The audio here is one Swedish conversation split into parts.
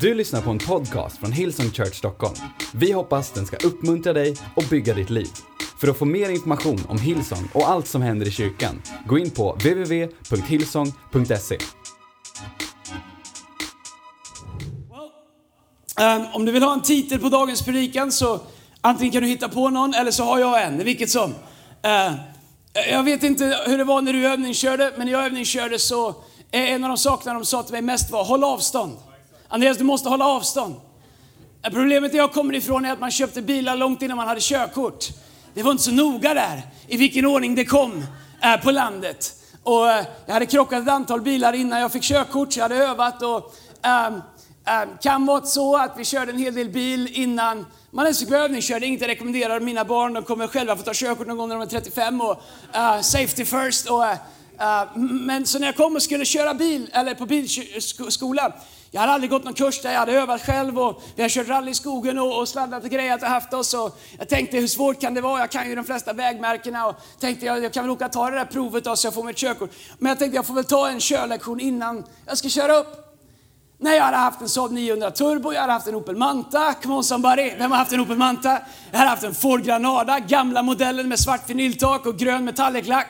Du lyssnar på en podcast från Hillsong Church Stockholm. Vi hoppas den ska uppmuntra dig och bygga ditt liv. För att få mer information om Hillsong och allt som händer i kyrkan, gå in på www.hillsong.se. Um, om du vill ha en titel på dagens predikan så antingen kan du hitta på någon eller så har jag en, vilket som. Uh, jag vet inte hur det var när du övningskörde, men när jag övningskörde så är en av de sakerna de sa till mig mest var håll avstånd. Andreas, du måste hålla avstånd. Problemet där jag kommer ifrån är att man köpte bilar långt innan man hade körkort. Det var inte så noga där i vilken ordning det kom eh, på landet. Och eh, jag hade krockat ett antal bilar innan jag fick körkort, så jag hade övat och um, Um, kan vara så att vi körde en hel del bil innan man ens fick börja övningsköra. Inget jag rekommenderar mina barn. De kommer själva få ta körkort någon gång när de är 35 och uh, safety first. Och, uh, men så när jag kom och skulle köra bil, eller på bilskolan, jag hade aldrig gått någon kurs där, jag hade övat själv och vi har kört rally i skogen och, och sladdat och grejat och haft oss. Och jag tänkte hur svårt kan det vara? Jag kan ju de flesta vägmärkena och tänkte jag, jag kan väl åka och ta det där provet då så jag får mitt körkort. Men jag tänkte jag får väl ta en körlektion innan jag ska köra upp. Nej, jag hade haft en Saab 900 Turbo, jag hade haft en Opel Manta. Come on somebody. Vem har haft en Opel Manta? Jag hade haft en Ford Granada, gamla modellen med svart vinyltak och grön metalliclack.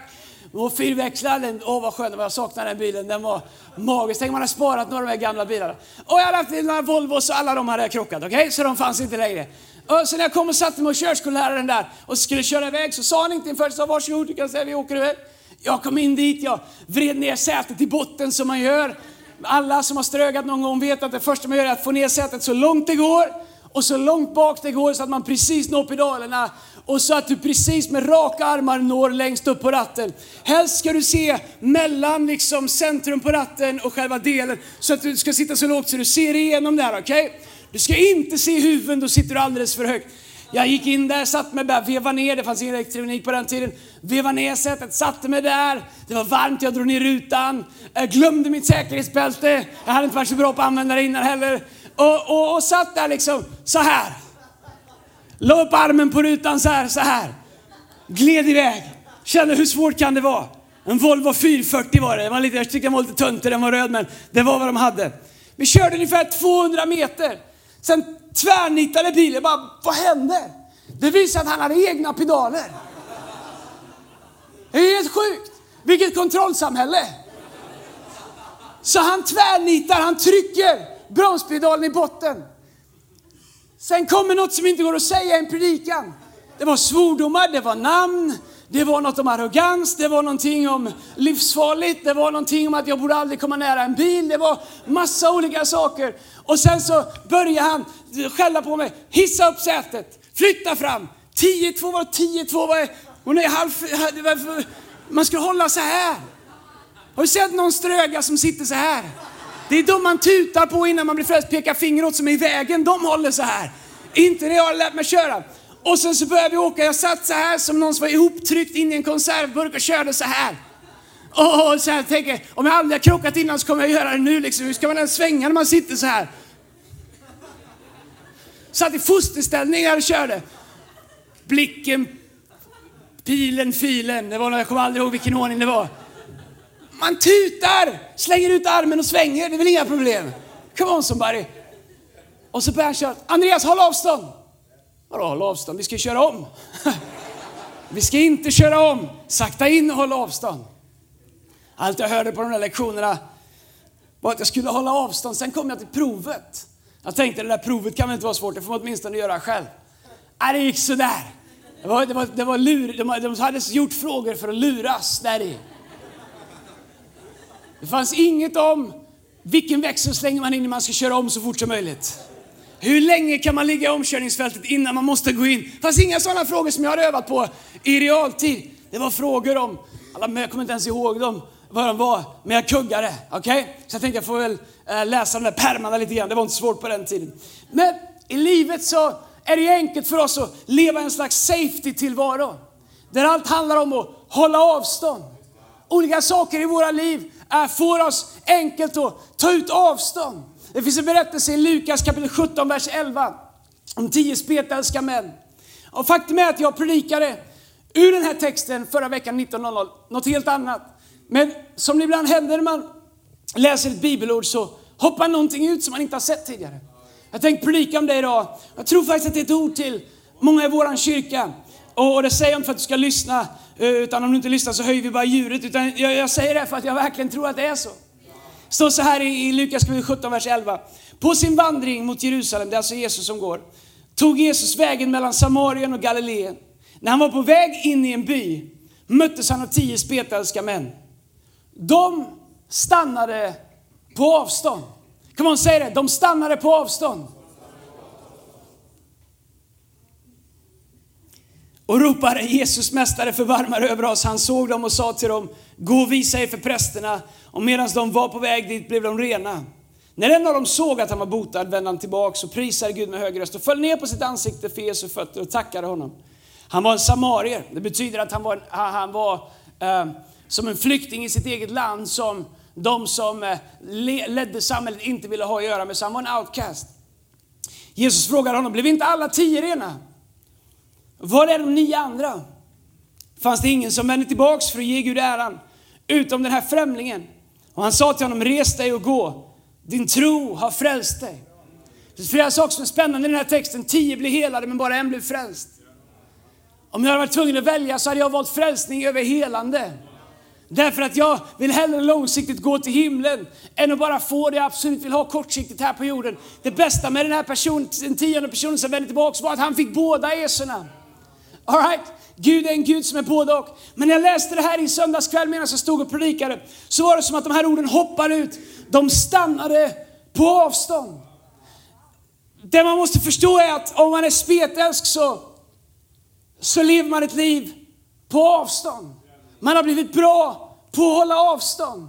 Och fyrväxlaren, Åh vad skönt, jag saknar den bilen. Den var magisk. Tänk om man hade sparat några av de här gamla bilarna. Och jag hade haft några Volvos och alla de hade jag krockat. Okej, okay? så de fanns inte längre. Och så när jag kom och satte mig och körskolläraren där och skulle köra iväg så sa han inte inför, sa varsågod, du kan säga vi åker iväg. Jag kom in dit, jag vred ner sätet i botten som man gör. Alla som har strögat någon gång vet att det första man gör är att få ner sätet så långt det går och så långt bak det går så att man precis når pedalerna och så att du precis med raka armar når längst upp på ratten. Helst ska du se mellan liksom centrum på ratten och själva delen så att du ska sitta så lågt så du ser igenom där, okej? Okay? Du ska inte se huvudet, då sitter du alldeles för högt. Jag gick in där, satt mig där, vevade ner, det fanns ingen elektronik på den tiden. Vevade ner sätet, satte mig där. Det var varmt, jag drog ner rutan. Jag glömde mitt säkerhetsbälte. Jag hade inte varit så bra på att använda det innan heller. Och, och, och satt där liksom så här. La upp armen på rutan så här, så här. Gled iväg. Kände hur svårt kan det vara? En Volvo 440 var det. det var lite, jag tyckte den var lite töntig, den var röd men det var vad de hade. Vi körde ungefär 200 meter. Sen tvärnitade bilen. Bara, vad hände? Det visade att han hade egna pedaler. Det är helt sjukt. Vilket kontrollsamhälle. Så han tvärnitar, han trycker bromspedalen i botten. Sen kommer något som inte går att säga i en predikan. Det var svordomar, det var namn, det var något om arrogans, det var någonting om livsfarligt, det var någonting om att jag borde aldrig komma nära en bil, det var massa olika saker. Och sen så börjar han skälla på mig, hissa upp sätet, flytta fram, 10-2 var 10-2 var hon är halv, man ska hålla så här. Har du sett någon ströga som sitter så här? Det är de man tutar på innan man blir frälst, pekar finger åt som är i vägen, de håller så här. Inte när jag har lärt mig köra. Och sen så började vi åka, jag satt så här som någon som var ihoptryckt in i en konservburk och körde så här. Och så här tänker om jag aldrig har krockat innan så kommer jag göra det nu liksom. Hur ska man ens svänga när man sitter så här? Satt i fosterställning när jag körde. Blicken, pilen, filen. Det var, jag kommer aldrig ihåg vilken ordning det var. Man tutar, slänger ut armen och svänger. Det är väl inga problem. Come on somebody. Och så börjar han köra. Andreas, håll avstånd. Vadå håll avstånd? Vi ska köra om. Vi ska inte köra om. Sakta in och håll avstånd. Allt jag hörde på de där lektionerna var att jag skulle hålla avstånd. Sen kom jag till provet. Jag tänkte det där provet kan väl inte vara svårt, det får man åtminstone göra själv. Nej, det gick sådär. Det var, det var, det var lur, de, de hade gjort frågor för att luras där i. Det fanns inget om vilken växel slänger man in när man ska köra om så fort som möjligt. Hur länge kan man ligga i omkörningsfältet innan man måste gå in? Det fanns inga sådana frågor som jag hade övat på i realtid. Det var frågor om, alla, jag kommer inte ens ihåg dem, vad de var, men jag kuggade. Okej? Okay? Så jag tänkte jag får väl eh, läsa de där pärmarna lite grann, det var inte svårt på den tiden. Men i livet så är det ju enkelt för oss att leva en slags safety-tillvaro. Där allt handlar om att hålla avstånd. Olika saker i våra liv är, får oss enkelt att ta ut avstånd. Det finns en berättelse i Lukas kapitel 17, vers 11 om tio spetälska män. Och faktum är att jag predikade ur den här texten förra veckan 19.00, något helt annat. Men som det ibland händer när man läser ett bibelord så hoppar någonting ut som man inte har sett tidigare. Jag tänkte predika om det idag. Jag tror faktiskt att det är ett ord till många i våran kyrka. Och det säger jag inte för att du ska lyssna, Eh, utan om du inte lyssnar så höjer vi bara djuret. Utan jag, jag säger det för att jag verkligen tror att det är så. Det står så här i, i Lukas 17, vers 11. På sin vandring mot Jerusalem, det är alltså Jesus som går, tog Jesus vägen mellan Samarien och Galileen. När han var på väg in i en by möttes han av tio spetälska män. De stannade på avstånd. Kom on, säg det. De stannade på avstånd. Och ropade Jesus mästare förbarmar över oss. Han såg dem och sa till dem, gå och visa er för prästerna. Och medan de var på väg dit blev de rena. När en av dem såg att han var botad vände han tillbaks och prisade Gud med hög röst och föll ner på sitt ansikte för Jesu fötter och tackade honom. Han var en samarier. Det betyder att han var, han var eh, som en flykting i sitt eget land som de som eh, ledde samhället inte ville ha att göra med. Så han var en outcast. Jesus frågade honom, blev inte alla tio rena? Var är de nio andra? Fanns det ingen som vände tillbaks för att ge Gud äran, utom den här främlingen? Och han sa till honom, res dig och gå. Din tro har frälst dig. Det finns flera saker som är spännande i den här texten. Tio blev helade, men bara en blev frälst. Om jag hade varit tvungen att välja så hade jag valt frälsning över helande. Därför att jag vill hellre långsiktigt gå till himlen än att bara få det jag absolut vill ha kortsiktigt här på jorden. Det bästa med den här personen, den tionde personen som vände tillbaka var att han fick båda esorna. All right? Gud är en Gud som är både och. Men när jag läste det här i söndags kväll medan jag stod och predikade så var det som att de här orden hoppade ut. De stannade på avstånd. Det man måste förstå är att om man är spetälsk så, så lever man ett liv på avstånd. Man har blivit bra på att hålla avstånd.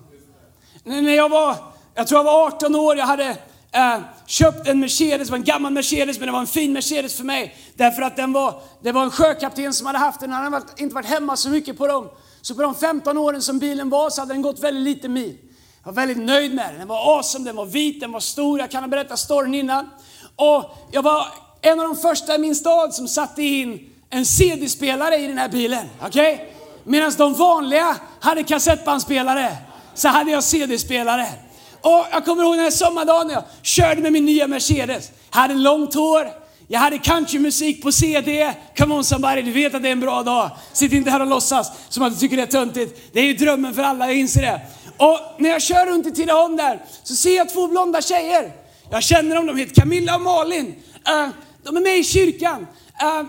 När jag var, jag tror jag var 18 år, jag hade eh, köpt en Mercedes, var en gammal Mercedes, men det var en fin Mercedes för mig. Därför att den var, det var en sjökapten som hade haft den, han hade inte varit hemma så mycket på dem. Så på de 15 åren som bilen var så hade den gått väldigt lite mil. Jag var väldigt nöjd med den. Den var awesome, den var vit, den var stor. Jag kan ha berättat storyn innan. Och jag var en av de första i min stad som satte in en CD-spelare i den här bilen. Okay? Medan de vanliga hade kassettbandspelare så hade jag CD-spelare. Och jag kommer ihåg den här sommardagen när jag körde med min nya Mercedes. Jag hade långt hår, jag hade countrymusik på CD. Come on somebody, du vet att det är en bra dag. Sitt inte här och låtsas som att du tycker det är töntigt. Det är ju drömmen för alla, jag inser det. Och när jag kör runt i Tidaholm där så ser jag två blonda tjejer. Jag känner dem, de heter Camilla och Malin. Uh, de är med i kyrkan. Uh,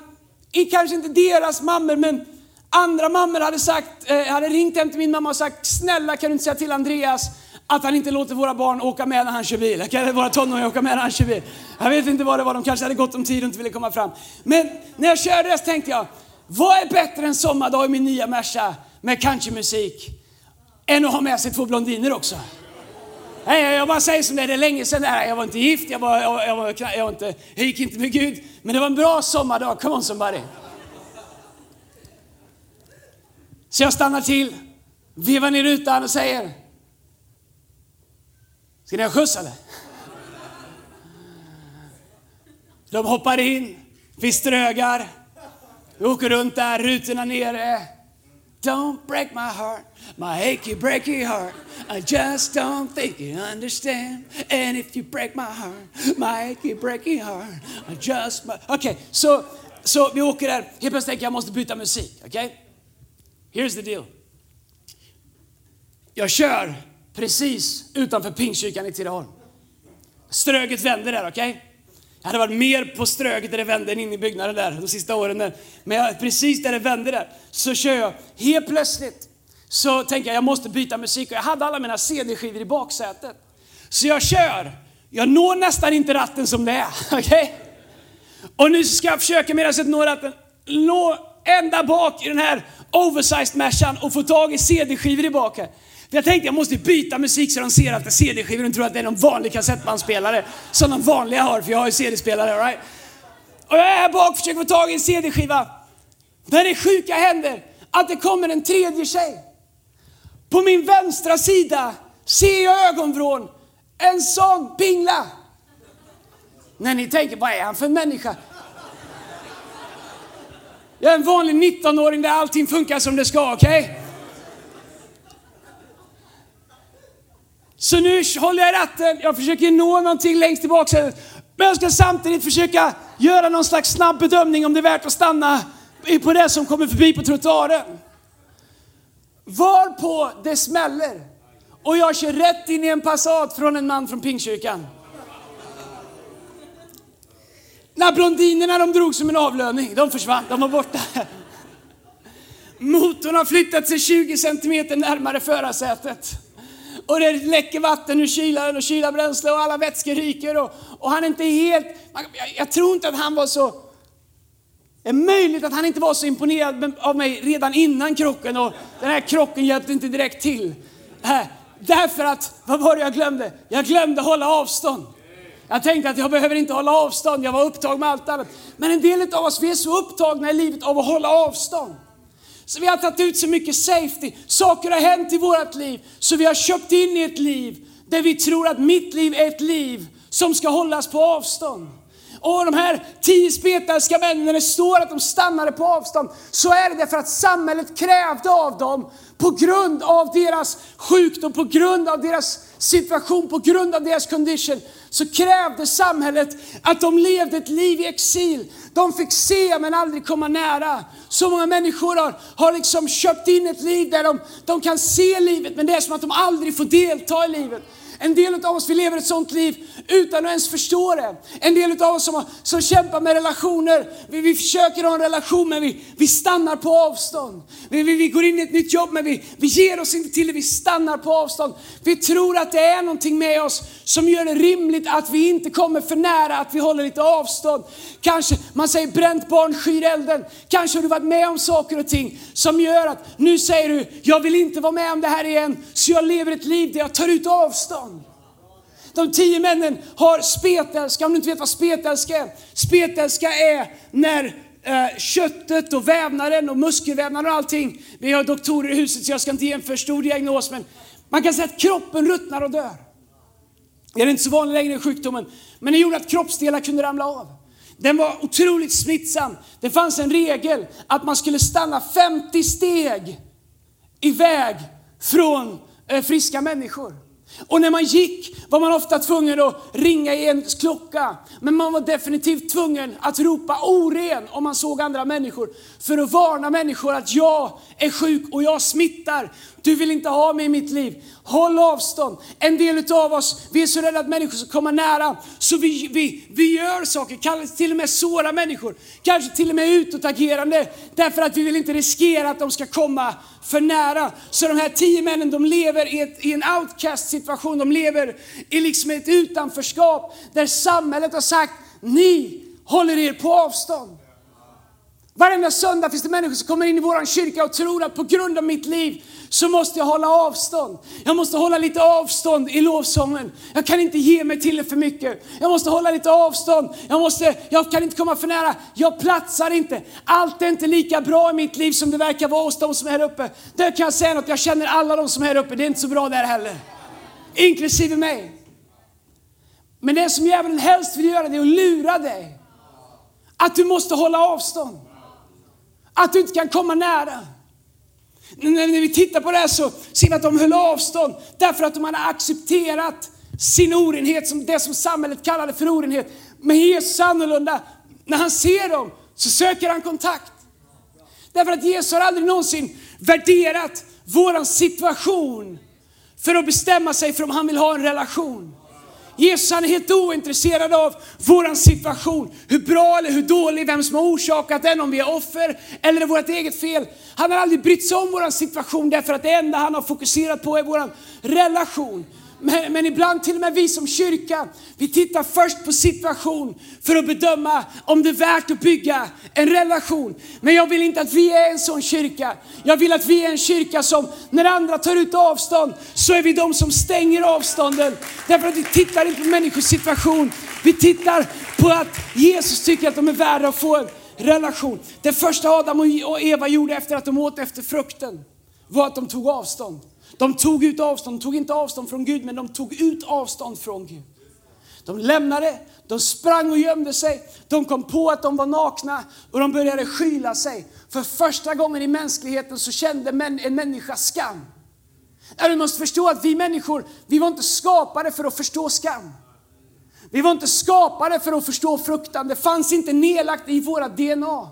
i kanske inte deras mammor, men andra mammor hade, sagt, uh, hade ringt hem till min mamma och sagt, snälla kan du inte säga till Andreas att han inte låter våra barn åka med när han kör bil. Eller våra tonåringar åka med när han kör bil. Jag vet inte vad det var, de kanske hade gått om tid och inte ville komma fram. Men när jag körde det så tänkte jag, vad är bättre än sommardag i min nya Merca med countrymusik än att ha med sig två blondiner också? Nej, jag bara säger som det är, det är länge sedan det här. Jag var inte gift, jag, var, jag, jag, var, jag, var inte, jag gick inte med Gud. Men det var en bra sommardag, come on somebody. Så jag stannar till, vevar ner rutan och säger, Ska ni ha skjuts eller? De hoppar in, vi strögar, vi åker runt där, rutorna nere. Don't break my heart, my achy breaky heart. I just don't think you understand. And if you break my heart, my achy breaky heart. I just... Okej, okay, så, så vi åker där. Helt plötsligt tänker jag, jag måste byta musik. Okej? Okay? Here's the deal. Jag kör precis utanför Pingstkyrkan i Tidaholm. Ströget vände där, okej? Okay? Jag hade varit mer på Ströget där det vände än inne i byggnaden där de sista åren. Där. Men jag, precis där det vände där så kör jag. Helt plötsligt så tänker jag jag måste byta musik och jag hade alla mina CD-skivor i baksätet. Så jag kör. Jag når nästan inte ratten som det är. Okej? Okay? Och nu ska jag försöka medan jag når ratten, nå ända bak i den här oversized Mercan och få tag i CD-skivor i baken. Jag tänkte jag måste byta musik så de ser att det är CD-skivor och tror att det är någon vanlig kassettbandspelare som de vanliga har, för jag har ju CD-spelare. Right? Och jag är här bak och försöker få tag i en CD-skiva. När det sjuka händer att det kommer en tredje tjej. På min vänstra sida ser jag ögonvrån en sån pingla. När ni tänker, vad är han för människa? Jag är en vanlig 19-åring där allting funkar som det ska, okej? Okay? Så nu håller jag i ratten, jag försöker nå någonting längst i baksätet. Men jag ska samtidigt försöka göra någon slags snabb bedömning om det är värt att stanna på det som kommer förbi på trottoaren. Varpå det smäller och jag kör rätt in i en Passat från en man från Pingstkyrkan. När blondinerna de drog som en avlöning, de försvann, de var borta. Motorn har flyttat sig 20 centimeter närmare förarsätet. Och det läcker vatten ur kylaren och kylarbränsle och alla vätskor ryker. Och, och han är inte helt... Jag, jag tror inte att han var så... Det är möjligt att han inte var så imponerad av mig redan innan krocken och den här krocken hjälpte inte direkt till. Äh, därför att, vad var det jag glömde? Jag glömde hålla avstånd. Jag tänkte att jag behöver inte hålla avstånd, jag var upptagen med allt annat. Men en del av oss, vi är så upptagna i livet av att hålla avstånd. Så vi har tagit ut så mycket safety. Saker har hänt i vårt liv, så vi har köpt in i ett liv där vi tror att mitt liv är ett liv som ska hållas på avstånd. Och de här tio spetälska männen, när det står att de stannade på avstånd, så är det därför att samhället krävde av dem, på grund av deras sjukdom, på grund av deras situation, på grund av deras condition, så krävde samhället att de levde ett liv i exil. De fick se men aldrig komma nära. Så många människor har, har liksom köpt in ett liv där de, de kan se livet men det är som att de aldrig får delta i livet. En del av oss vi lever ett sånt liv utan att ens förstå det. En del av oss som, som kämpar med relationer, vi, vi försöker ha en relation men vi, vi stannar på avstånd. Vi, vi, vi går in i ett nytt jobb men vi, vi ger oss inte till det, vi stannar på avstånd. Vi tror att det är någonting med oss som gör det rimligt att vi inte kommer för nära, att vi håller lite avstånd. Kanske, man säger bränt barn skyr elden. Kanske har du varit med om saker och ting som gör att nu säger du, jag vill inte vara med om det här igen, så jag lever ett liv där jag tar ut avstånd. De tio männen har spetälska, om du inte vet vad spetälska är. Spetälska är när eh, köttet och vävnaden och muskelvävnaden och allting, vi har doktorer i huset så jag ska inte ge en för stor diagnos, men man kan säga att kroppen ruttnar och dör. Det är inte så vanligt längre i sjukdomen, men det gjorde att kroppsdelar kunde ramla av. Den var otroligt smittsam. Det fanns en regel att man skulle stanna 50 steg iväg från eh, friska människor. Och när man gick var man ofta tvungen att ringa i en klocka. Men man var definitivt tvungen att ropa oren om man såg andra människor. För att varna människor att jag är sjuk och jag smittar. Du vill inte ha mig i mitt liv. Håll avstånd. En del av oss, vi är så rädda att människor ska komma nära. Så vi, vi, vi gör saker, kanske till och med såra människor. Kanske till och med utåtagerande. Därför att vi vill inte riskera att de ska komma för nära. Så de här tio männen, de lever i, ett, i en outcast situation. De lever i liksom ett utanförskap där samhället har sagt, ni håller er på avstånd. Varenda söndag finns det människor som kommer in i vår kyrka och tror att på grund av mitt liv så måste jag hålla avstånd. Jag måste hålla lite avstånd i lovsången. Jag kan inte ge mig till det för mycket. Jag måste hålla lite avstånd. Jag, måste, jag kan inte komma för nära. Jag platsar inte. Allt är inte lika bra i mitt liv som det verkar vara hos de som är här uppe. Där kan jag säga något, jag känner alla de som är här uppe. Det är inte så bra där heller. Inklusive mig. Men det som djävulen helst vill göra det är att lura dig. Att du måste hålla avstånd. Att du inte kan komma nära. När vi tittar på det här så ser vi att de höll avstånd därför att de hade accepterat sin orenhet, som det som samhället kallade för orenhet. Men Jesus är annorlunda. När han ser dem så söker han kontakt. Därför att Jesus har aldrig någonsin värderat våran situation för att bestämma sig för om han vill ha en relation. Jesus han är helt ointresserad av vår situation. Hur bra eller hur dålig, vem som har orsakat den, om vi är offer eller är vårt eget fel. Han har aldrig brytt sig om vår situation därför att det enda han har fokuserat på är vår relation. Men, men, ibland till och med vi som kyrka, vi tittar först på situation för att bedöma om det är värt att bygga en relation. Men jag vill inte att vi är en sån kyrka. Jag vill att vi är en kyrka som, när andra tar ut avstånd, så är vi de som stänger avstånden. Därför att vi tittar inte på människors situation. Vi tittar på att Jesus tycker att de är värda att få en relation. Det första Adam och Eva gjorde efter att de åt efter frukten var att de tog avstånd. De tog ut avstånd, de tog inte avstånd från Gud, men de tog ut avstånd från Gud. De lämnade, de sprang och gömde sig, de kom på att de var nakna och de började skyla sig. För första gången i mänskligheten så kände en människa skam. Du måste förstå att vi människor, vi var inte skapade för att förstå skam. Vi var inte skapade för att förstå fruktan. Det fanns inte nedlagt i våra DNA.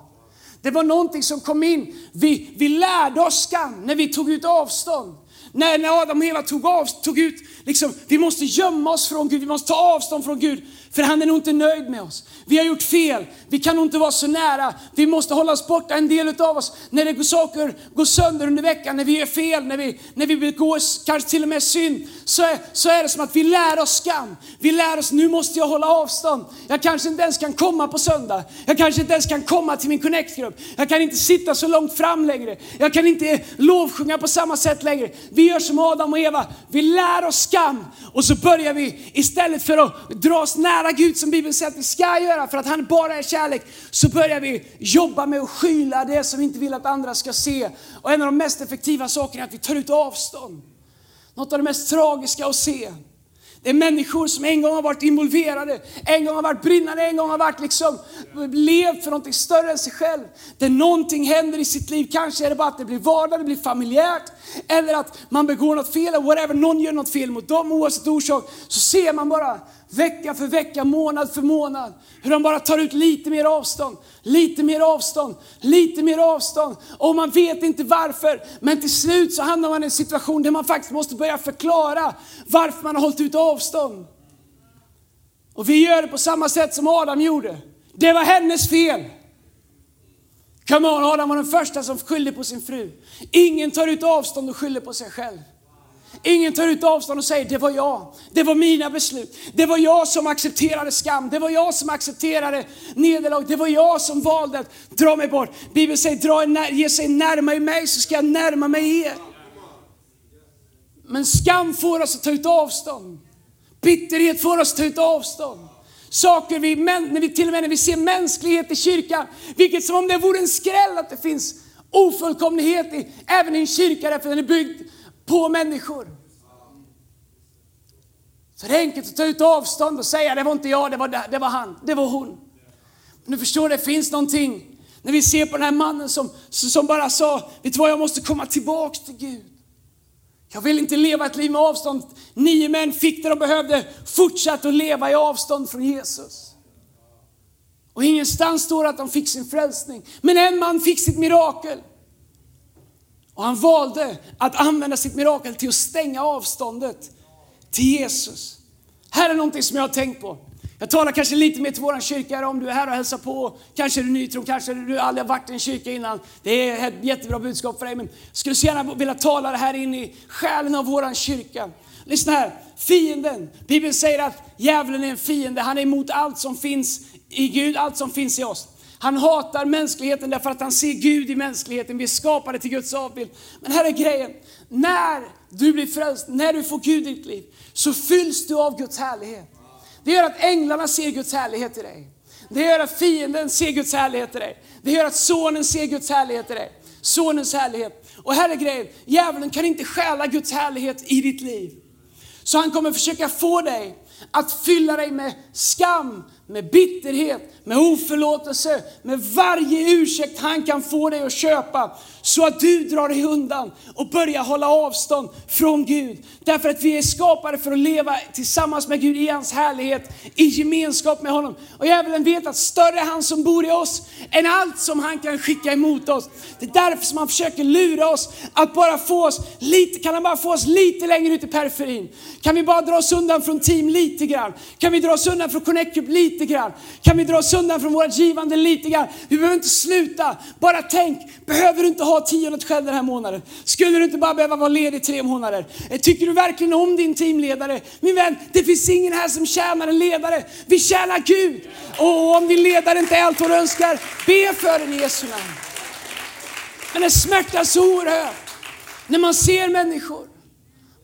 Det var någonting som kom in. Vi, vi lärde oss skam när vi tog ut avstånd. När, när Adam och Eva tog, av, tog ut, liksom, vi måste gömma oss från Gud, vi måste ta avstånd från Gud. För han är nog inte nöjd med oss. Vi har gjort fel, vi kan nog inte vara så nära. Vi måste hålla oss borta, en del av oss, när det går saker går sönder under veckan, när vi gör fel, när vi, när vi begår kanske till och med synd, så är, så är det som att vi lär oss skam. Vi lär oss, nu måste jag hålla avstånd. Jag kanske inte ens kan komma på söndag. Jag kanske inte ens kan komma till min connect-grupp. Jag kan inte sitta så långt fram längre. Jag kan inte lovsjunga på samma sätt längre. Vi gör som Adam och Eva, vi lär oss skam och så börjar vi istället för att dra oss nära Gud som Bibeln säger att vi ska göra för att han bara är kärlek, så börjar vi jobba med att skyla det som vi inte vill att andra ska se. Och en av de mest effektiva sakerna är att vi tar ut avstånd. Något av det mest tragiska att se. Det är människor som en gång har varit involverade, en gång har varit brinnande, en gång har varit liksom levt för någonting större än sig själv. Där någonting händer i sitt liv, kanske är det bara att det blir vardag, det blir familjärt, eller att man begår något fel, eller whatever, någon gör något fel mot dem oavsett orsak. Så ser man bara vecka för vecka, månad för månad. Hur de bara tar ut lite mer avstånd, lite mer avstånd, lite mer avstånd. Och man vet inte varför. Men till slut så hamnar man i en situation där man faktiskt måste börja förklara varför man har hållit ut avstånd. Och vi gör det på samma sätt som Adam gjorde. Det var hennes fel. Come on, Adam var den första som skyllde på sin fru. Ingen tar ut avstånd och skyller på sig själv. Ingen tar ut avstånd och säger det var jag, det var mina beslut. Det var jag som accepterade skam, det var jag som accepterade nederlag, det var jag som valde att dra mig bort. Bibeln säger dra ge sig närmare mig så ska jag närma mig er. Men skam får oss att ta ut avstånd. Bitterhet får oss att ta ut avstånd. Saker vi, när vi till och med när vi ser mänsklighet i kyrkan, vilket som om det vore en skräll att det finns ofullkomlighet i, även i en kyrka därför den är byggd på människor. Så det är enkelt att ta ut avstånd och säga det var inte jag, det var, det var han, det var hon. Men du förstår, det finns någonting när vi ser på den här mannen som, som bara sa, vet du vad, jag måste komma tillbaks till Gud. Jag vill inte leva ett liv med avstånd. Nio män fick det de behövde, fortsatte att leva i avstånd från Jesus. Och ingenstans står att de fick sin frälsning. Men en man fick sitt mirakel. Och han valde att använda sitt mirakel till att stänga avståndet till Jesus. Här är någonting som jag har tänkt på. Jag talar kanske lite mer till vår kyrka om du är här och hälsar på. Kanske är du nytro, kanske du aldrig har varit i en kyrka innan. Det är ett jättebra budskap för dig. Men jag skulle så gärna vilja tala det här in i själen av vår kyrka. Lyssna här, fienden. Bibeln säger att djävulen är en fiende. Han är emot allt som finns i Gud, allt som finns i oss. Han hatar mänskligheten därför att han ser Gud i mänskligheten. Vi är skapade till Guds avbild. Men här är grejen. När du blir frälst, när du får Gud i ditt liv, så fylls du av Guds härlighet. Det gör att änglarna ser Guds härlighet i dig. Det gör att fienden ser Guds härlighet i dig. Det gör att sonen ser Guds härlighet i dig. Sonens härlighet. Och här är grejen, djävulen kan inte stjäla Guds härlighet i ditt liv. Så han kommer försöka få dig att fylla dig med skam, med bitterhet, med oförlåtelse, med varje ursäkt han kan få dig att köpa. Så att du drar dig undan och börjar hålla avstånd från Gud. Därför att vi är skapade för att leva tillsammans med Gud i hans härlighet, i gemenskap med honom. Och djävulen vet att större är han som bor i oss än allt som han kan skicka emot oss. Det är därför som han försöker lura oss att bara få oss lite, kan han bara få oss lite längre ut i periferin? Kan vi bara dra oss undan från team lite grann? Kan vi dra oss undan från Connect Group lite grann? Kan vi dra oss undan från vårt givande lite grann? Vi behöver inte sluta. Bara tänk, behöver du inte ha tiondet själv den här månaden? Skulle du inte bara behöva vara ledig tre månader? Eh, tycker du verkligen om din teamledare? Min vän, det finns ingen här som tjänar en ledare. Vi tjänar Gud. Och om din ledare inte är allt vad du önskar, be för den i Jesu namn. Men det smärtar så oerhört när man ser människor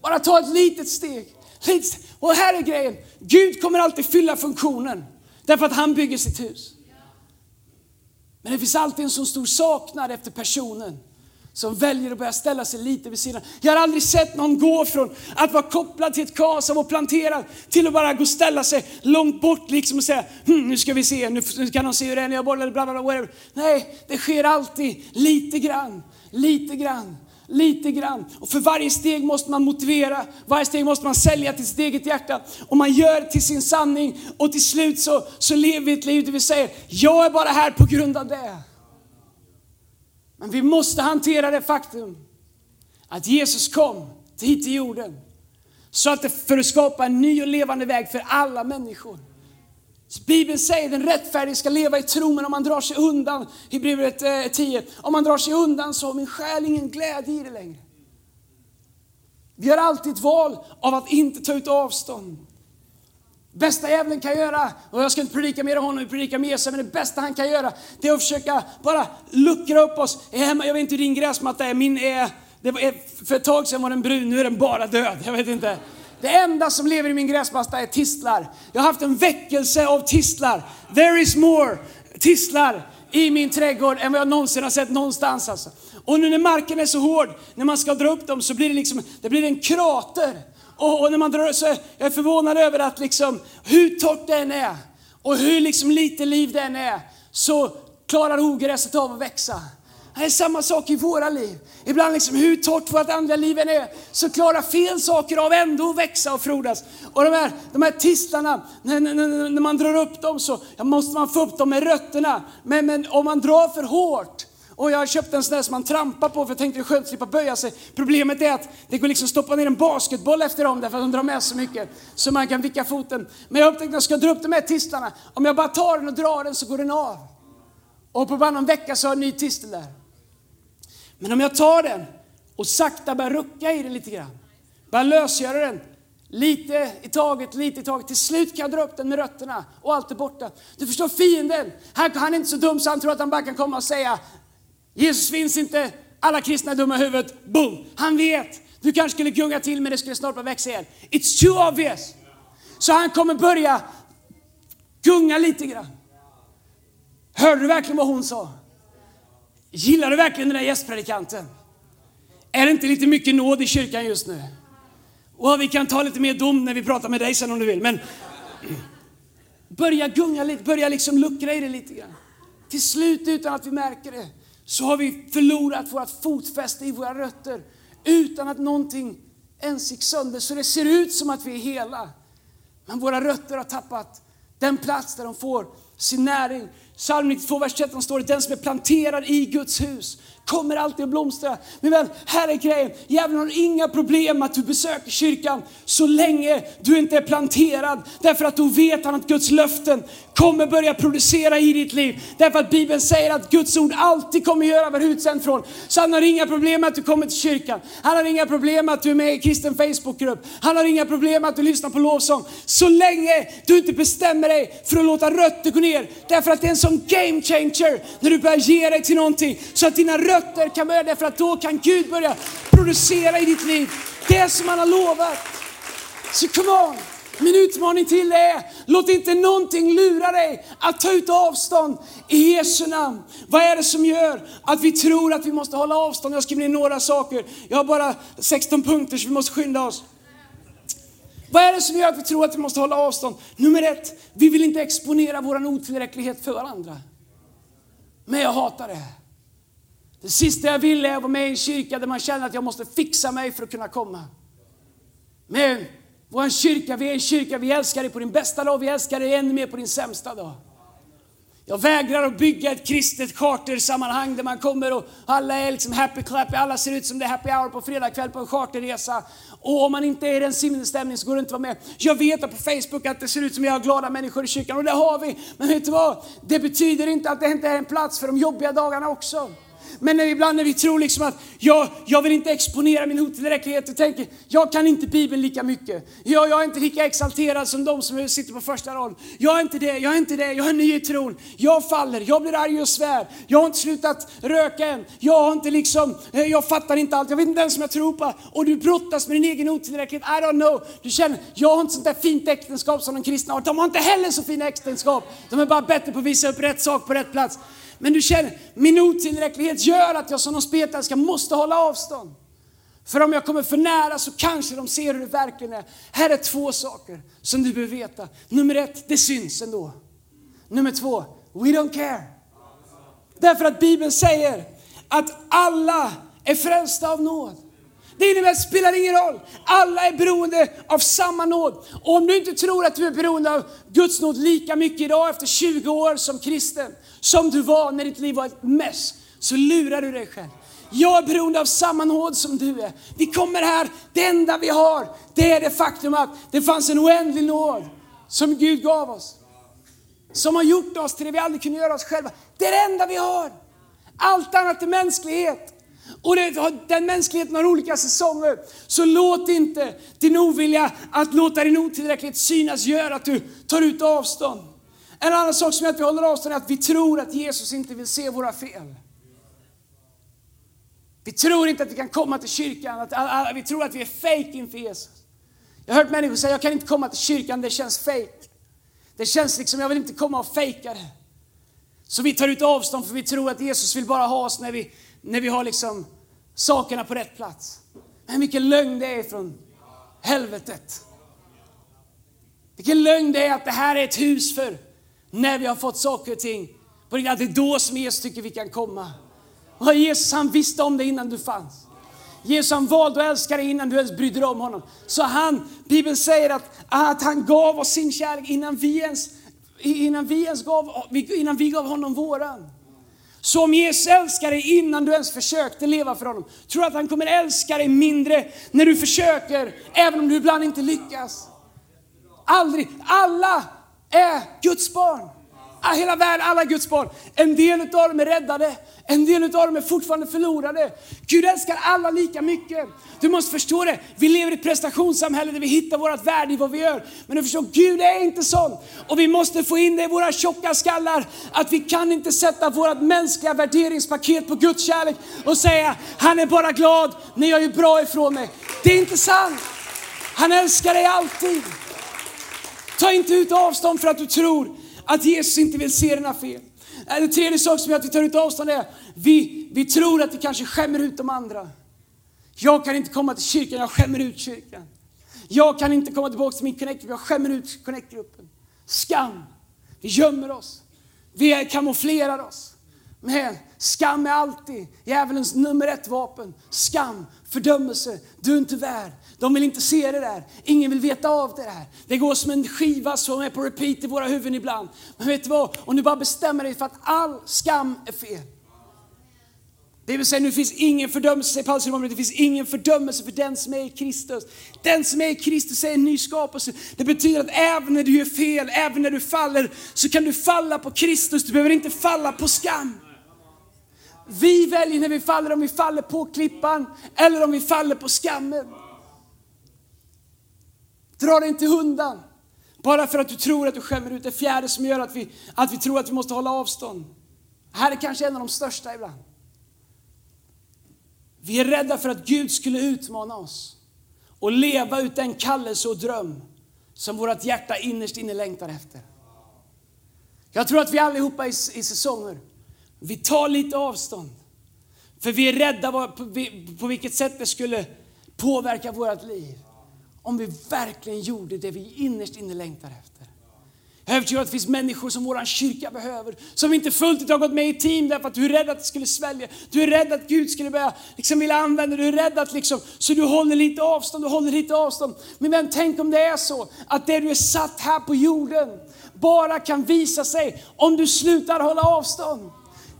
bara ta ett litet steg. Och här är grejen, Gud kommer alltid fylla funktionen. Därför att han bygger sitt hus. Men det finns alltid en så stor saknad efter personen som väljer att börja ställa sig lite vid sidan. Jag har aldrig sett någon gå från att vara kopplad till ett kas och planterad till att bara gå och ställa sig långt bort liksom och säga hm, nu ska vi se, nu kan de se hur det är när jag bollar, bla bla bla. Nej, det sker alltid lite grann, lite grann lite grann. Och för varje steg måste man motivera, varje steg måste man sälja till sitt eget hjärta. Och man gör till sin sanning och till slut så, så lever vi ett liv där vi säger, jag är bara här på grund av det. Men vi måste hantera det faktum att Jesus kom hit till jorden så att det, för att skapa en ny och levande väg för alla människor. Bibeln säger att den rättfärdige ska leva i tro, men om man drar sig undan, Hebreerbrevet eh, 10, om man drar sig undan så har min själ ingen glädje i det längre. Vi har alltid ett val av att inte ta ut avstånd. Bästa djävulen kan göra, och jag ska inte predika mer om honom, vi predikar mer men det bästa han kan göra, det är att försöka bara luckra upp oss. Jag vet inte hur din gräsmatta är, min är, det var, för ett tag sedan var den brun, nu är den bara död. Jag vet inte. Det enda som lever i min gräsmatta är tistlar. Jag har haft en väckelse av tistlar. There is more tistlar i min trädgård än vad jag någonsin har sett någonstans. Alltså. Och nu när marken är så hård, när man ska dra upp dem så blir det liksom, det blir en krater. Och, och när man drar så är jag förvånad över att liksom, hur torrt det än är och hur liksom lite liv det än är, så klarar ogräset av att växa. Det är samma sak i våra liv. Ibland liksom hur torrt vårt andliga liv än är, så klarar fel saker av ändå att växa och frodas. Och de här, de här tistlarna, när, när, när man drar upp dem så måste man få upp dem med rötterna. Men, men om man drar för hårt, och jag köpte en sån där som man trampar på för jag tänkte det är skönt att slippa böja sig. Problemet är att det går liksom stoppa ner en basketboll efter dem därför att de drar med så mycket så man kan vicka foten. Men jag upptäckte att jag ska dra upp de här tistlarna, om jag bara tar den och drar den så går den av. Och på bara någon vecka så har jag en ny tistel där. Men om jag tar den och sakta börjar rucka i den lite grann, börjar lösgöra den, lite i taget, lite i taget. Till slut kan jag dra upp den med rötterna och allt är borta. Du förstår fienden, han, är inte så dum så han tror att han bara kan komma och säga Jesus finns inte, alla kristna är dumma i huvudet. Boom! Han vet. Du kanske skulle gunga till men det skulle snart bara växa igen. It's too obvious. Så han kommer börja gunga lite grann. Hörde du verkligen vad hon sa? Gillar du verkligen den där gästpredikanten? Är det inte lite mycket nåd i kyrkan just nu? Och vi kan ta lite mer dom när vi pratar med dig sen om du vill. Men börja gunga lite, börja liksom luckra i det lite grann. Till slut utan att vi märker det så har vi förlorat vårt fotfäste i våra rötter utan att någonting ens gick sönder. Så det ser ut som att vi är hela. Men våra rötter har tappat den plats där de får sin näring. Psalm 92, vers 13 står det, den som är planterad i Guds hus kommer alltid att blomstra. Min vän, här är grejen. Djävulen har inga problem med att du besöker kyrkan så länge du inte är planterad. Därför att då vet han att Guds löften kommer börja producera i ditt liv. Därför att Bibeln säger att Guds ord alltid kommer göra vad utsänd från. Så han har inga problem med att du kommer till kyrkan. Han har inga problem med att du är med i kristen Facebookgrupp. Han har inga problem med att du lyssnar på lovsång. Så länge du inte bestämmer dig för att låta rötter gå ner. Därför att det är en sån game changer när du börjar ge dig till någonting så att dina rötter kan börja, därför att då kan Gud börja producera i ditt liv det som han har lovat. Så come on! Min utmaning till dig är, låt inte någonting lura dig att ta ut avstånd i Jesu namn. Vad är det som gör att vi tror att vi måste hålla avstånd? Jag skriver ner några saker. Jag har bara 16 punkter så vi måste skynda oss. Vad är det som gör att vi tror att vi måste hålla avstånd? Nummer ett, vi vill inte exponera vår otillräcklighet för varandra. Men jag hatar det. Det sista jag vill är att vara med i en kyrka där man känner att jag måste fixa mig för att kunna komma. Men vår kyrka, vi är en kyrka, vi älskar dig på din bästa dag, vi älskar dig ännu mer på din sämsta dag. Jag vägrar att bygga ett kristet chartersammanhang där man kommer och alla är liksom happy clappy, alla ser ut som det är happy hour på fredag kväll på en charterresa. Och om man inte är i den sinnesstämningen så går det inte att vara med. Jag vet på Facebook att det ser ut som vi har glada människor i kyrkan och det har vi. Men vet du vad? Det betyder inte att det inte är en plats för de jobbiga dagarna också. Men när, ibland när vi tror liksom att jag, jag vill inte exponera min otillräcklighet och tänker, jag kan inte Bibeln lika mycket. Jag, jag är inte lika exalterad som de som sitter på första raden. Jag är inte det, jag är inte det, jag är ny i tron. Jag faller, jag blir arg och svär. Jag har inte slutat röka än. Jag har inte liksom, eh, jag fattar inte allt, jag vet inte ens som jag tror på. Och du brottas med din egen otillräcklighet, I don't know. Du känner, jag har inte sånt där fint äktenskap som de kristna har. De har inte heller så fina äktenskap. De är bara bättre på att visa upp rätt sak på rätt plats. Men du känner, min otillräcklighet gör att jag som någon spetälska måste hålla avstånd. För om jag kommer för nära så kanske de ser hur det verkligen är. Här är två saker som du behöver veta. Nummer ett, det syns ändå. Nummer två, we don't care. Därför att Bibeln säger att alla är frälsta av nåd. Det innebär, att spelar ingen roll. Alla är beroende av samma nåd. Och om du inte tror att du är beroende av Guds nåd lika mycket idag efter 20 år som kristen, som du var när ditt liv var ett mess, så lurar du dig själv. Jag är beroende av samma nåd som du är. Vi kommer här, det enda vi har, det är det faktum att det fanns en oändlig nåd som Gud gav oss. Som har gjort oss till det vi aldrig kunde göra oss själva. Det är det enda vi har. Allt annat är mänsklighet. Och det, den mänskligheten har olika säsonger. Så låt inte din ovilja att låta din otillräcklighet synas göra att du tar ut avstånd. En annan sak som gör att vi håller avstånd är att vi tror att Jesus inte vill se våra fel. Vi tror inte att vi kan komma till kyrkan, att, vi tror att vi är fake inför Jesus. Jag har hört människor säga, jag kan inte komma till kyrkan, det känns fake. Det känns liksom, jag vill inte komma och fejka det. Så vi tar ut avstånd för vi tror att Jesus vill bara ha oss när vi, när vi har liksom sakerna på rätt plats. Men vilken lögn det är från helvetet. Vilken lögn det är att det här är ett hus för när vi har fått saker och ting. Att det är då som Jesus tycker vi kan komma. Och Jesus han visste om det innan du fanns. Jesus han valde att älska dig innan du ens brydde dig om honom. Så han, Bibeln säger att, att han gav oss sin kärlek innan vi ens, innan vi ens gav, innan vi gav honom våran. Som Jesus älskar dig innan du ens försökte leva för honom, tror att han kommer älska dig mindre när du försöker, även om du ibland inte lyckas. Aldrig. Alla är Guds barn. Ah, hela världen, alla Guds barn. En del av dem är räddade, en del av dem är fortfarande förlorade. Gud älskar alla lika mycket. Du måste förstå det. Vi lever i ett prestationssamhälle där vi hittar vårt värde i vad vi gör. Men du förstår, Gud är inte sån. Och vi måste få in det i våra tjocka skallar att vi kan inte sätta vårt mänskliga värderingspaket på Guds kärlek och säga, han är bara glad när jag är bra ifrån mig. Det är inte sant. Han älskar dig alltid. Ta inte ut avstånd för att du tror att Jesus inte vill se dina fel. Äh, en tredje sak som gör att vi tar ut avstånd är vi, vi tror att vi kanske skämmer ut de andra. Jag kan inte komma till kyrkan, jag skämmer ut kyrkan. Jag kan inte komma tillbaka till min connect jag skämmer ut connect-gruppen. Skam. Vi gömmer oss. Vi kamouflerar oss. Men skam är alltid djävulens nummer ett vapen. Skam, fördömelse, du är inte värd. De vill inte se det där. Ingen vill veta av det där. Det går som en skiva som är på repeat i våra huvuden ibland. Men vet du vad? Om du bara bestämmer dig för att all skam är fel. Det vill säga, nu finns ingen fördömelse, säger Paulus det finns ingen fördömelse för den som är i Kristus. Den som är i Kristus är en ny skapelse. Det betyder att även när du gör fel, även när du faller, så kan du falla på Kristus. Du behöver inte falla på skam. Vi väljer när vi faller om vi faller på klippan eller om vi faller på skammen. Dra dig inte undan. Bara för att du tror att du skämmer ut. Det fjärde som gör att vi, att vi tror att vi måste hålla avstånd. Det här är kanske en av de största ibland. Vi är rädda för att Gud skulle utmana oss och leva ut den kallelse och dröm som vårt hjärta innerst inne längtar efter. Jag tror att vi allihopa i, i säsonger, vi tar lite avstånd. För vi är rädda på, på vilket sätt det skulle påverka vårt liv om vi verkligen gjorde det vi innerst inne längtar efter. Jag är övertygad att det finns människor som vår kyrka behöver, som inte fullt ut har gått med i team därför att du är rädd att det skulle svälja. Du är rädd att Gud skulle börja liksom vilja använda Du är rädd att liksom, så du håller lite avstånd, du håller lite avstånd. Men vem, tänk om det är så att det du är satt här på jorden bara kan visa sig om du slutar hålla avstånd.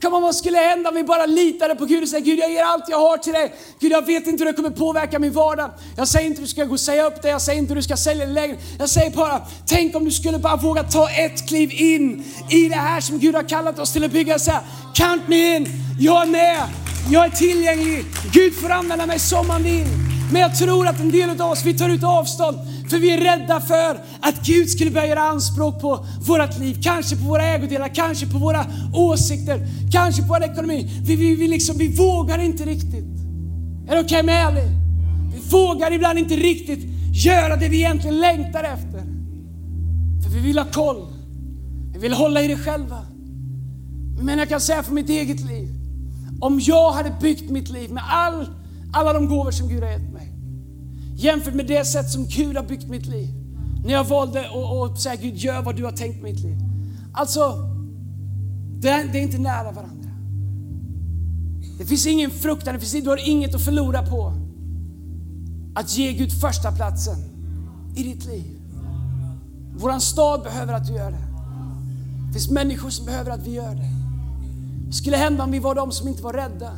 Come on, vad skulle hända om vi bara litade på Gud och säger Gud jag ger allt jag har till dig. Gud jag vet inte hur det kommer påverka min vardag. Jag säger inte hur du ska gå och säga upp dig, jag säger inte hur du ska sälja din lägenhet. Jag säger bara, tänk om du skulle bara våga ta ett kliv in i det här som Gud har kallat oss till att bygga. Så count me in, jag är med, jag är tillgänglig. Gud får använda mig som han vill. Men jag tror att en del av oss, vi tar ut avstånd för vi är rädda för att Gud skulle börja göra anspråk på vårt liv. Kanske på våra ägodelar, kanske på våra åsikter, kanske på vår ekonomi. Vi, vi, vi, liksom, vi vågar inte riktigt. Är det okej okay med Ali? Vi vågar ibland inte riktigt göra det vi egentligen längtar efter. För vi vill ha koll. Vi vill hålla i det själva. Men jag kan säga för mitt eget liv. Om jag hade byggt mitt liv med all, alla de gåvor som Gud har gett mig Jämfört med det sätt som Gud har byggt mitt liv. När jag valde att säga Gud, gör vad du har tänkt med mitt liv. Alltså, det är, det är inte nära varandra. Det finns ingen fruktan, det finns, du har inget att förlora på att ge Gud första platsen i ditt liv. Våran stad behöver att du gör det. Det finns människor som behöver att vi gör det. Vad skulle hända om vi var de som inte var rädda?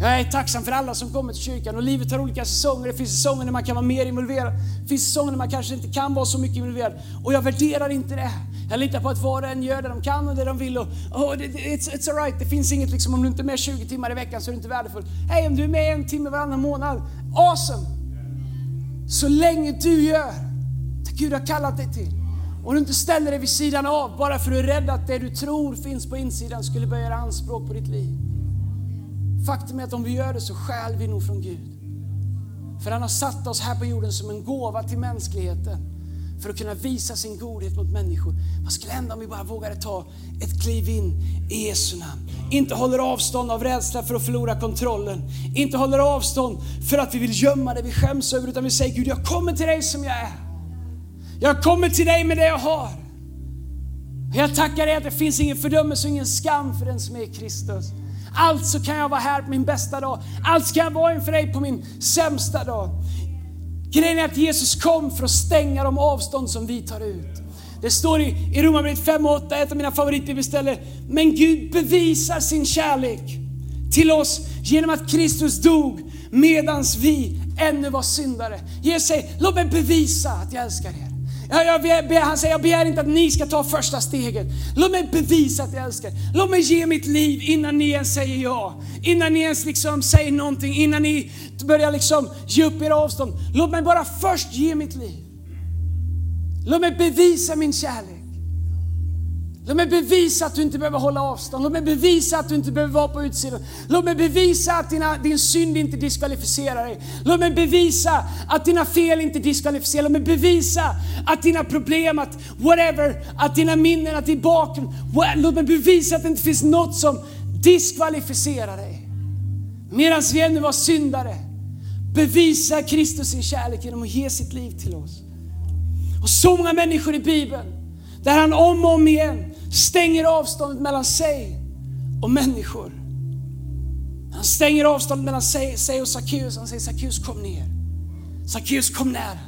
Jag är tacksam för alla som kommer till kyrkan och livet har olika säsonger. Det finns säsonger när man kan vara mer involverad. Det finns säsonger när man kanske inte kan vara så mycket involverad. Och jag värderar inte det. Jag litar på att var och en gör det de kan och det de vill. Och, oh, it's, it's alright, det finns inget liksom, om du inte är med 20 timmar i veckan så är du inte värdefull. Hej, om du är med en timme varannan månad, awesome! Så länge du gör det Gud har kallat dig till. Och du inte ställer dig vid sidan av bara för att du är rädd att det du tror finns på insidan skulle börja göra anspråk på ditt liv. Faktum är att om vi gör det så stjäl vi nog från Gud. För han har satt oss här på jorden som en gåva till mänskligheten för att kunna visa sin godhet mot människor. Vad skulle hända om vi bara vågade ta ett kliv in i Jesu namn? Inte håller avstånd av rädsla för att förlora kontrollen. Inte håller avstånd för att vi vill gömma det vi skäms över, utan vi säger Gud, jag kommer till dig som jag är. Jag kommer till dig med det jag har. Jag tackar dig att det finns ingen fördömelse och ingen skam för den som är Kristus. Alltså kan jag vara här på min bästa dag. Alltså kan jag vara inför dig på min sämsta dag. Grejen är att Jesus kom för att stänga de avstånd som vi tar ut. Det står i, i Romarbrevet 5 och 8, ett av mina favoritbibelställen. Men Gud bevisar sin kärlek till oss genom att Kristus dog medans vi ännu var syndare. Jesus säger, låt mig bevisa att jag älskar er. Jag, jag, han säger, jag begär inte att ni ska ta första steget. Låt mig bevisa att jag älskar. Låt mig ge mitt liv innan ni ens säger ja. Innan ni ens liksom säger någonting, innan ni börjar liksom ge upp era avstånd. Låt mig bara först ge mitt liv. Låt mig bevisa min kärlek. Låt mig bevisa att du inte behöver hålla avstånd. Låt mig bevisa att du inte behöver vara på utsidan. Låt mig bevisa att dina, din synd inte diskvalificerar dig. Låt mig bevisa att dina fel inte diskvalificerar Låt mig bevisa att dina problem, att whatever, att dina minnen, att din bakgrund. Låt mig bevisa att det inte finns något som diskvalificerar dig. Medan vi ännu var syndare bevisar Kristus sin kärlek genom att ge sitt liv till oss. Och så många människor i Bibeln, där han om och om igen stänger avståndet mellan sig och människor. Han stänger avståndet mellan sig, sig och Sackeus. Han säger Sackeus kom ner. Sackeus kom nära.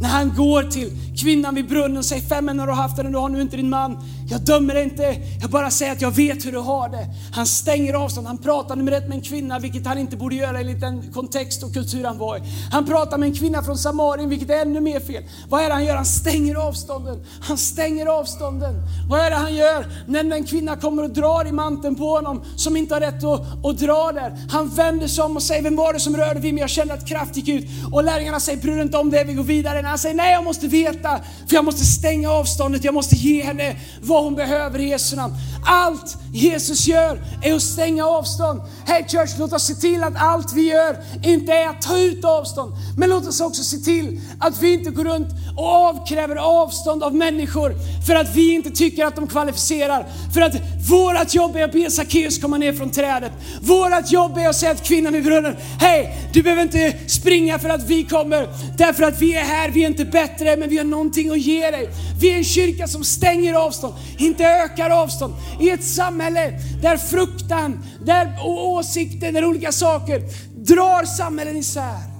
När han går till kvinnan vid brunnen och säger fem män har du haft den, du har nu inte din man. Jag dömer dig inte, jag bara säger att jag vet hur du har det. Han stänger avstånd, han pratar nummer ett med en kvinna, vilket han inte borde göra enligt den kontext och kultur han var i. Han pratar med en kvinna från Samarien, vilket är ännu mer fel. Vad är det han gör? Han stänger avstånden. Han stänger avstånden. Vad är det han gör när en kvinna kommer och drar i manteln på honom som inte har rätt att, att dra där? Han vänder sig om och säger, vem var det som rörde vid mig? Jag kände att kraft gick ut. Och lärjungarna säger, bry dig inte om det, vi går vidare. Han säger, nej jag måste veta, för jag måste stänga avståndet, jag måste ge henne vad hon behöver i Jesu namn. Allt Jesus gör är att stänga avstånd. Hej church, låt oss se till att allt vi gör inte är att ta ut avstånd. Men låt oss också se till att vi inte går runt och avkräver avstånd av människor för att vi inte tycker att de kvalificerar. För att vårt jobb är att be Sackeus komma ner från trädet. Vårt jobb är att säga till kvinnan i brunnen, hej, du behöver inte springa för att vi kommer, därför att vi är här, vi är inte bättre, men vi har någonting att ge dig. Vi är en kyrka som stänger avstånd, inte ökar avstånd. I ett samhälle där fruktan, där åsikter, där olika saker drar samhällen isär.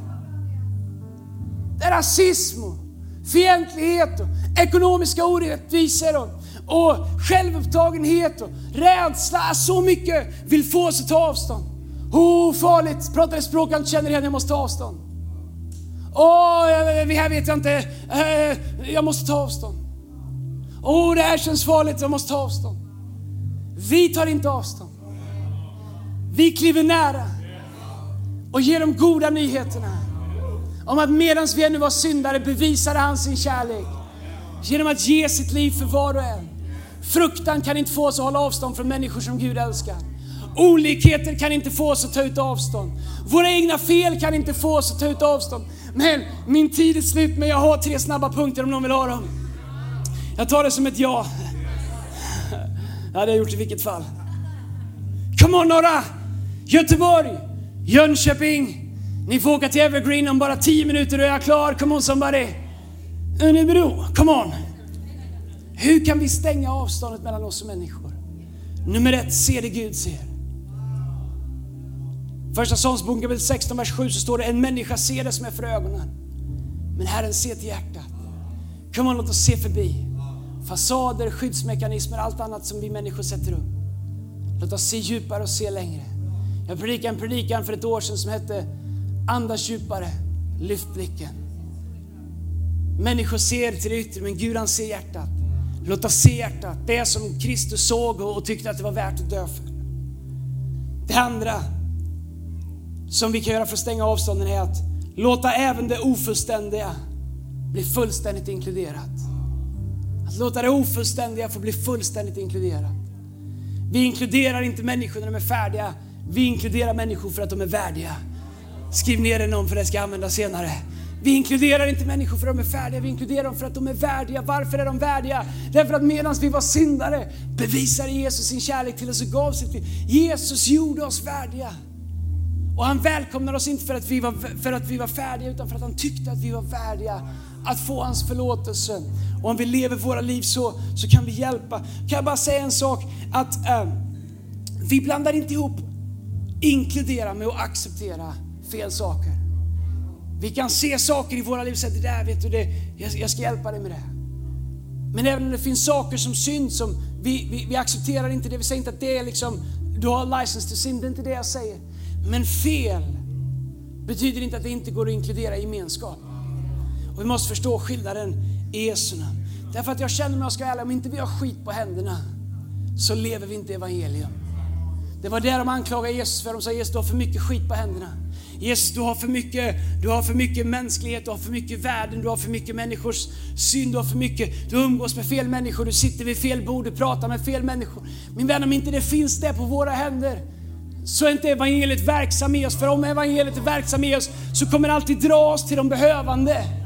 Där rasism, och fientlighet, och ekonomiska orättvisor och, och självupptagenhet och rädsla, så mycket vill få oss att ta avstånd. Oh, farligt, pratar ett språk jag inte känner igen, jag måste ta avstånd. Åh, oh, här vet jag inte, eh, jag måste ta avstånd. Åh, oh, det här känns farligt, jag måste ta avstånd. Vi tar inte avstånd. Vi kliver nära och ger de goda nyheterna om att medan vi ännu var syndare bevisade han sin kärlek genom att ge sitt liv för var och en. Fruktan kan inte få oss att hålla avstånd från människor som Gud älskar. Olikheter kan inte få oss att ta ut avstånd. Våra egna fel kan inte få oss att ta ut avstånd. Men min tid är slut, men jag har tre snabba punkter om någon vill ha dem. Jag tar det som ett ja. Det hade jag gjort i vilket fall. Come on några! Göteborg, Jönköping. Ni får åka till Evergreen om bara 10 minuter och jag är klar. Come on somebody. Örebro, come on. Hur kan vi stänga avståndet mellan oss och människor? Nummer ett, se det Gud ser. Första Sångsboken kapitel 16, vers 7 så står det en människa ser det som är för ögonen. Men Herren ser till hjärtat. Kom on, låt oss se förbi fasader, skyddsmekanismer, allt annat som vi människor sätter upp. Låt oss se djupare och se längre. Jag predikade en predikan för ett år sedan som hette Andas djupare, lyft blicken. Människor ser till det yttre, men Gud han ser hjärtat. Låt oss se hjärtat, det som Kristus såg och tyckte att det var värt att dö för. Det andra som vi kan göra för att stänga avstånden är att låta även det ofullständiga bli fullständigt inkluderat. Att låta det ofullständiga få bli fullständigt inkluderat. Vi inkluderar inte människor när de är färdiga, vi inkluderar människor för att de är värdiga. Skriv ner det någon för det ska jag använda senare. Vi inkluderar inte människor för att de är färdiga, vi inkluderar dem för att de är värdiga. Varför är de värdiga? Därför att medan vi var syndare bevisade Jesus sin kärlek till oss och gav sitt liv. Jesus gjorde oss värdiga. Och han välkomnar oss inte för att, vi var, för att vi var färdiga utan för att han tyckte att vi var värdiga att få hans förlåtelse. Och om vi lever våra liv så, så kan vi hjälpa. Kan jag bara säga en sak? Att eh, vi blandar inte ihop inkludera med att acceptera fel saker. Vi kan se saker i våra liv och säga, det där vet du, det, jag, jag ska hjälpa dig med det. Men även om det finns saker som synd som vi, vi, vi accepterar inte det. Vi säger inte att det är liksom, du har license to sin, det är inte det jag säger. Men fel betyder inte att det inte går att inkludera i gemenskap. Och vi måste förstå skillnaden i Jesu namn. Därför att jag känner mig, jag ska ärlig, om inte vi har skit på händerna så lever vi inte evangelium. Det var det de anklagade Jesus för. De sa Jesus du har för mycket skit på händerna. Jesus du har för mycket, du har för mycket mänsklighet, du har för mycket värden, du har för mycket människors synd, du har för mycket, du umgås med fel människor, du sitter vid fel bord, du pratar med fel människor. Min vän, om inte det finns det på våra händer så är inte evangeliet verksam i oss. För om evangeliet är verksam i oss så kommer det alltid dra oss till de behövande.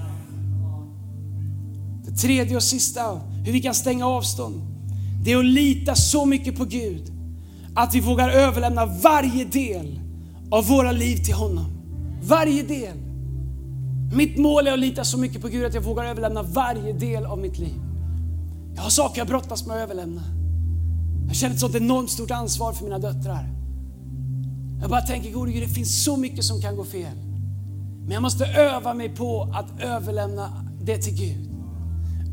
Det tredje och sista, hur vi kan stänga avstånd, det är att lita så mycket på Gud att vi vågar överlämna varje del av våra liv till honom. Varje del. Mitt mål är att lita så mycket på Gud att jag vågar överlämna varje del av mitt liv. Jag har saker jag brottas med att överlämna. Jag känner ett sånt enormt stort ansvar för mina döttrar. Jag bara tänker, gode Gud, det finns så mycket som kan gå fel. Men jag måste öva mig på att överlämna det till Gud.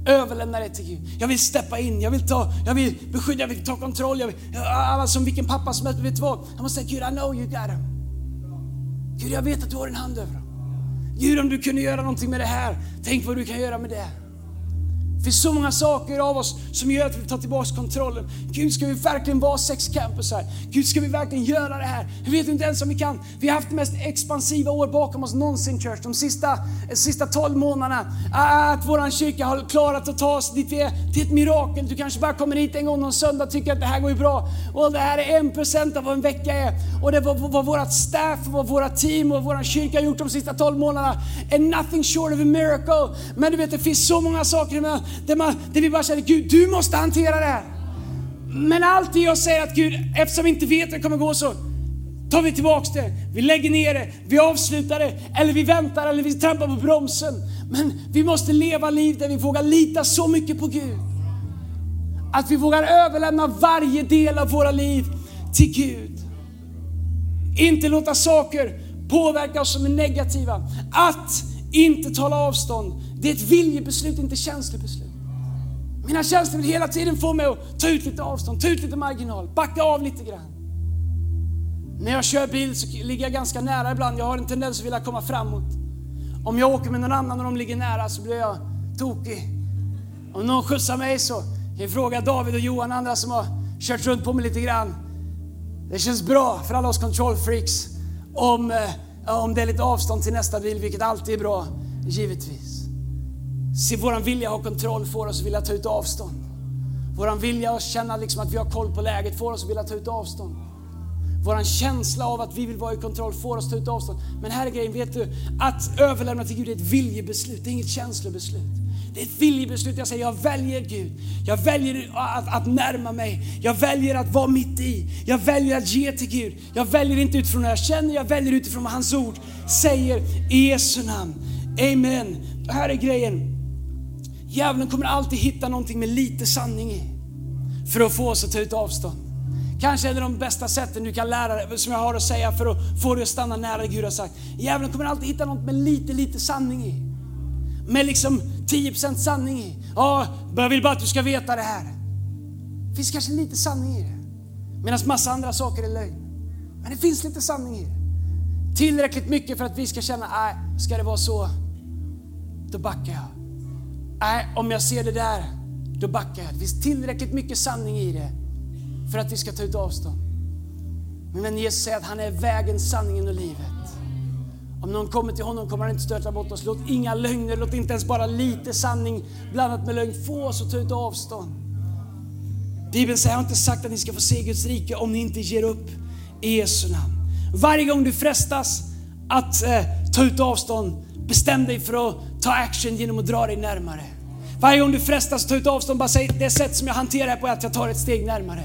Överlämna det till Gud. Jag vill steppa in, jag vill, ta, jag vill beskydda, jag vill ta kontroll. Jag vill, alla som vilken pappa som helst, vet vad? Han måste säga, Gud I know you got him. Gud jag vet att du har en hand över dem. Gud om du kunde göra någonting med det här, tänk vad du kan göra med det. Det finns så många saker av oss som gör att vi tar tillbaka kontrollen. Gud, ska vi verkligen vara sex campusar? Gud, ska vi verkligen göra det här? Vi vet inte ens om vi kan. Vi har haft det mest expansiva år bakom oss någonsin, Church. De sista, eh, sista 12 månaderna. Ah, att våran kyrka har klarat att ta oss dit vi är. Det är ett mirakel. Du kanske bara kommer hit en gång någon söndag och tycker att det här går ju bra. Och det här är en procent av vad en vecka är. Och det var vad vårt staff, vad våra team och vår kyrka har gjort de sista 12 månaderna. And nothing short of a miracle. Men du vet, det finns så många saker med där, man, där vi bara känner Gud, du måste hantera det här. Men alltid jag säger att Gud, eftersom vi inte vet hur det kommer gå så tar vi tillbaks det, vi lägger ner det, vi avslutar det, eller vi väntar eller vi trampar på bromsen. Men vi måste leva liv där vi vågar lita så mycket på Gud. Att vi vågar överlämna varje del av våra liv till Gud. Inte låta saker påverka oss som är negativa. Att inte tala avstånd, det är ett viljebeslut, inte ett känslobeslut. Mina känslor vill hela tiden få mig att ta ut lite avstånd, ta ut lite marginal, backa av lite grann. När jag kör bil så ligger jag ganska nära ibland. Jag har en tendens att vilja komma framåt. Om jag åker med någon annan och de ligger nära så blir jag tokig. Om någon skjutsar mig så kan jag fråga David och Johan och andra som har kört runt på mig lite grann. Det känns bra för alla oss kontrollfreaks om, eh, om det är lite avstånd till nästa bil, vilket alltid är bra, givetvis. Se, våran vilja att ha kontroll får oss att vilja ta ut avstånd. Våran vilja att känna liksom att vi har koll på läget får oss att vilja ta ut avstånd. Våran känsla av att vi vill vara i kontroll får oss att ta ut avstånd. Men här är grejen, vet du? Att överlämna till Gud är ett viljebeslut, det är inget känslobeslut. Det är ett viljebeslut. Jag säger, jag väljer Gud. Jag väljer att, att närma mig. Jag väljer att vara mitt i. Jag väljer att ge till Gud. Jag väljer inte utifrån vad jag känner, jag väljer utifrån vad hans ord säger i Jesu namn. Amen. Här är grejen. Djävulen kommer alltid hitta någonting med lite sanning i för att få oss att ta ut avstånd. Kanske är det de bästa sätten du kan lära dig, som jag har att säga för att få dig att stanna nära det Gud har sagt. Djävulen kommer alltid hitta något med lite, lite sanning i. Med liksom 10% sanning i. Ja, jag vill bara att du ska veta det här. Det finns kanske lite sanning i det. Medan massa andra saker är lögn. Men det finns lite sanning i det. Tillräckligt mycket för att vi ska känna, nej, ska det vara så, då backar jag. Nej, om jag ser det där, då backar jag. Det finns tillräckligt mycket sanning i det för att vi ska ta ut avstånd. Men Jesus säger att han är vägen, sanningen och livet. Om någon kommer till honom kommer han inte stöta bort oss. Låt inga lögner, låt inte ens bara lite sanning blandat med lögn få oss att ta ut avstånd. Bibeln säger, jag har inte sagt att ni ska få se Guds rike om ni inte ger upp i Jesu namn. Varje gång du frestas att eh, ta ut avstånd, bestäm dig för att ta action genom att dra dig närmare. Varje gång du frestas att ta ut avstånd, bara säg det sätt som jag hanterar det på är att jag tar ett steg närmare.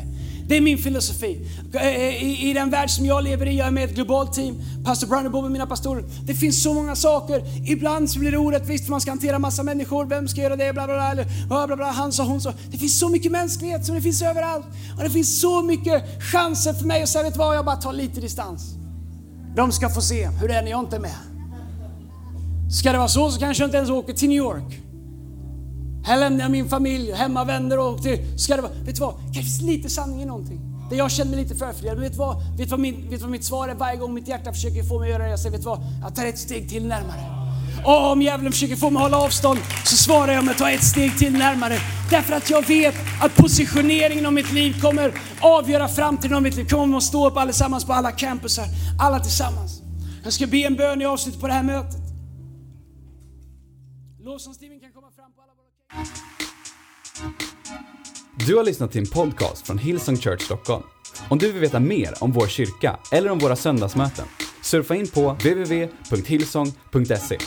Det är min filosofi. Eh, eh, I, I, den värld som jag lever i, jag är med i ett globalt team, pastor Brian och Bob är mina pastorer. Det finns så många saker. Ibland så blir det orättvist för man ska hantera massa människor. Vem ska göra det? Bla, bla, bla, eller, bla, bla, han sa, hon sa. Det finns så mycket mänsklighet som det finns överallt. Och det finns så mycket chanser för mig att säga, vet du vad, jag bara tar lite distans. De ska få se hur det är när jag inte är med. Ska det vara så så kanske jag inte ens åker till New York. Här lämnar jag min familj, hemma vänner och till, ska det vara, vet du vad, det finns lite sanning i någonting. Det jag känner mig lite förfördelad. Vet du vad, vet vad, min, vet vad mitt svar är varje gång mitt hjärta försöker få mig att göra det? Jag säger, vet du vad, jag tar ett steg till närmare. Och om djävulen försöker få mig att hålla avstånd så svarar jag med att ta ett steg till närmare. Därför att jag vet att positioneringen av mitt liv kommer avgöra framtiden av mitt liv. Kommer att stå upp allesammans på alla campusar, alla tillsammans. Jag ska be en bön i avslutet på det här mötet. Lovsångsteamen kan komma fram på alla våra... Du har lyssnat till en podcast från Hillsong Church Stockholm. Om du vill veta mer om vår kyrka eller om våra söndagsmöten, surfa in på www.hillsong.se.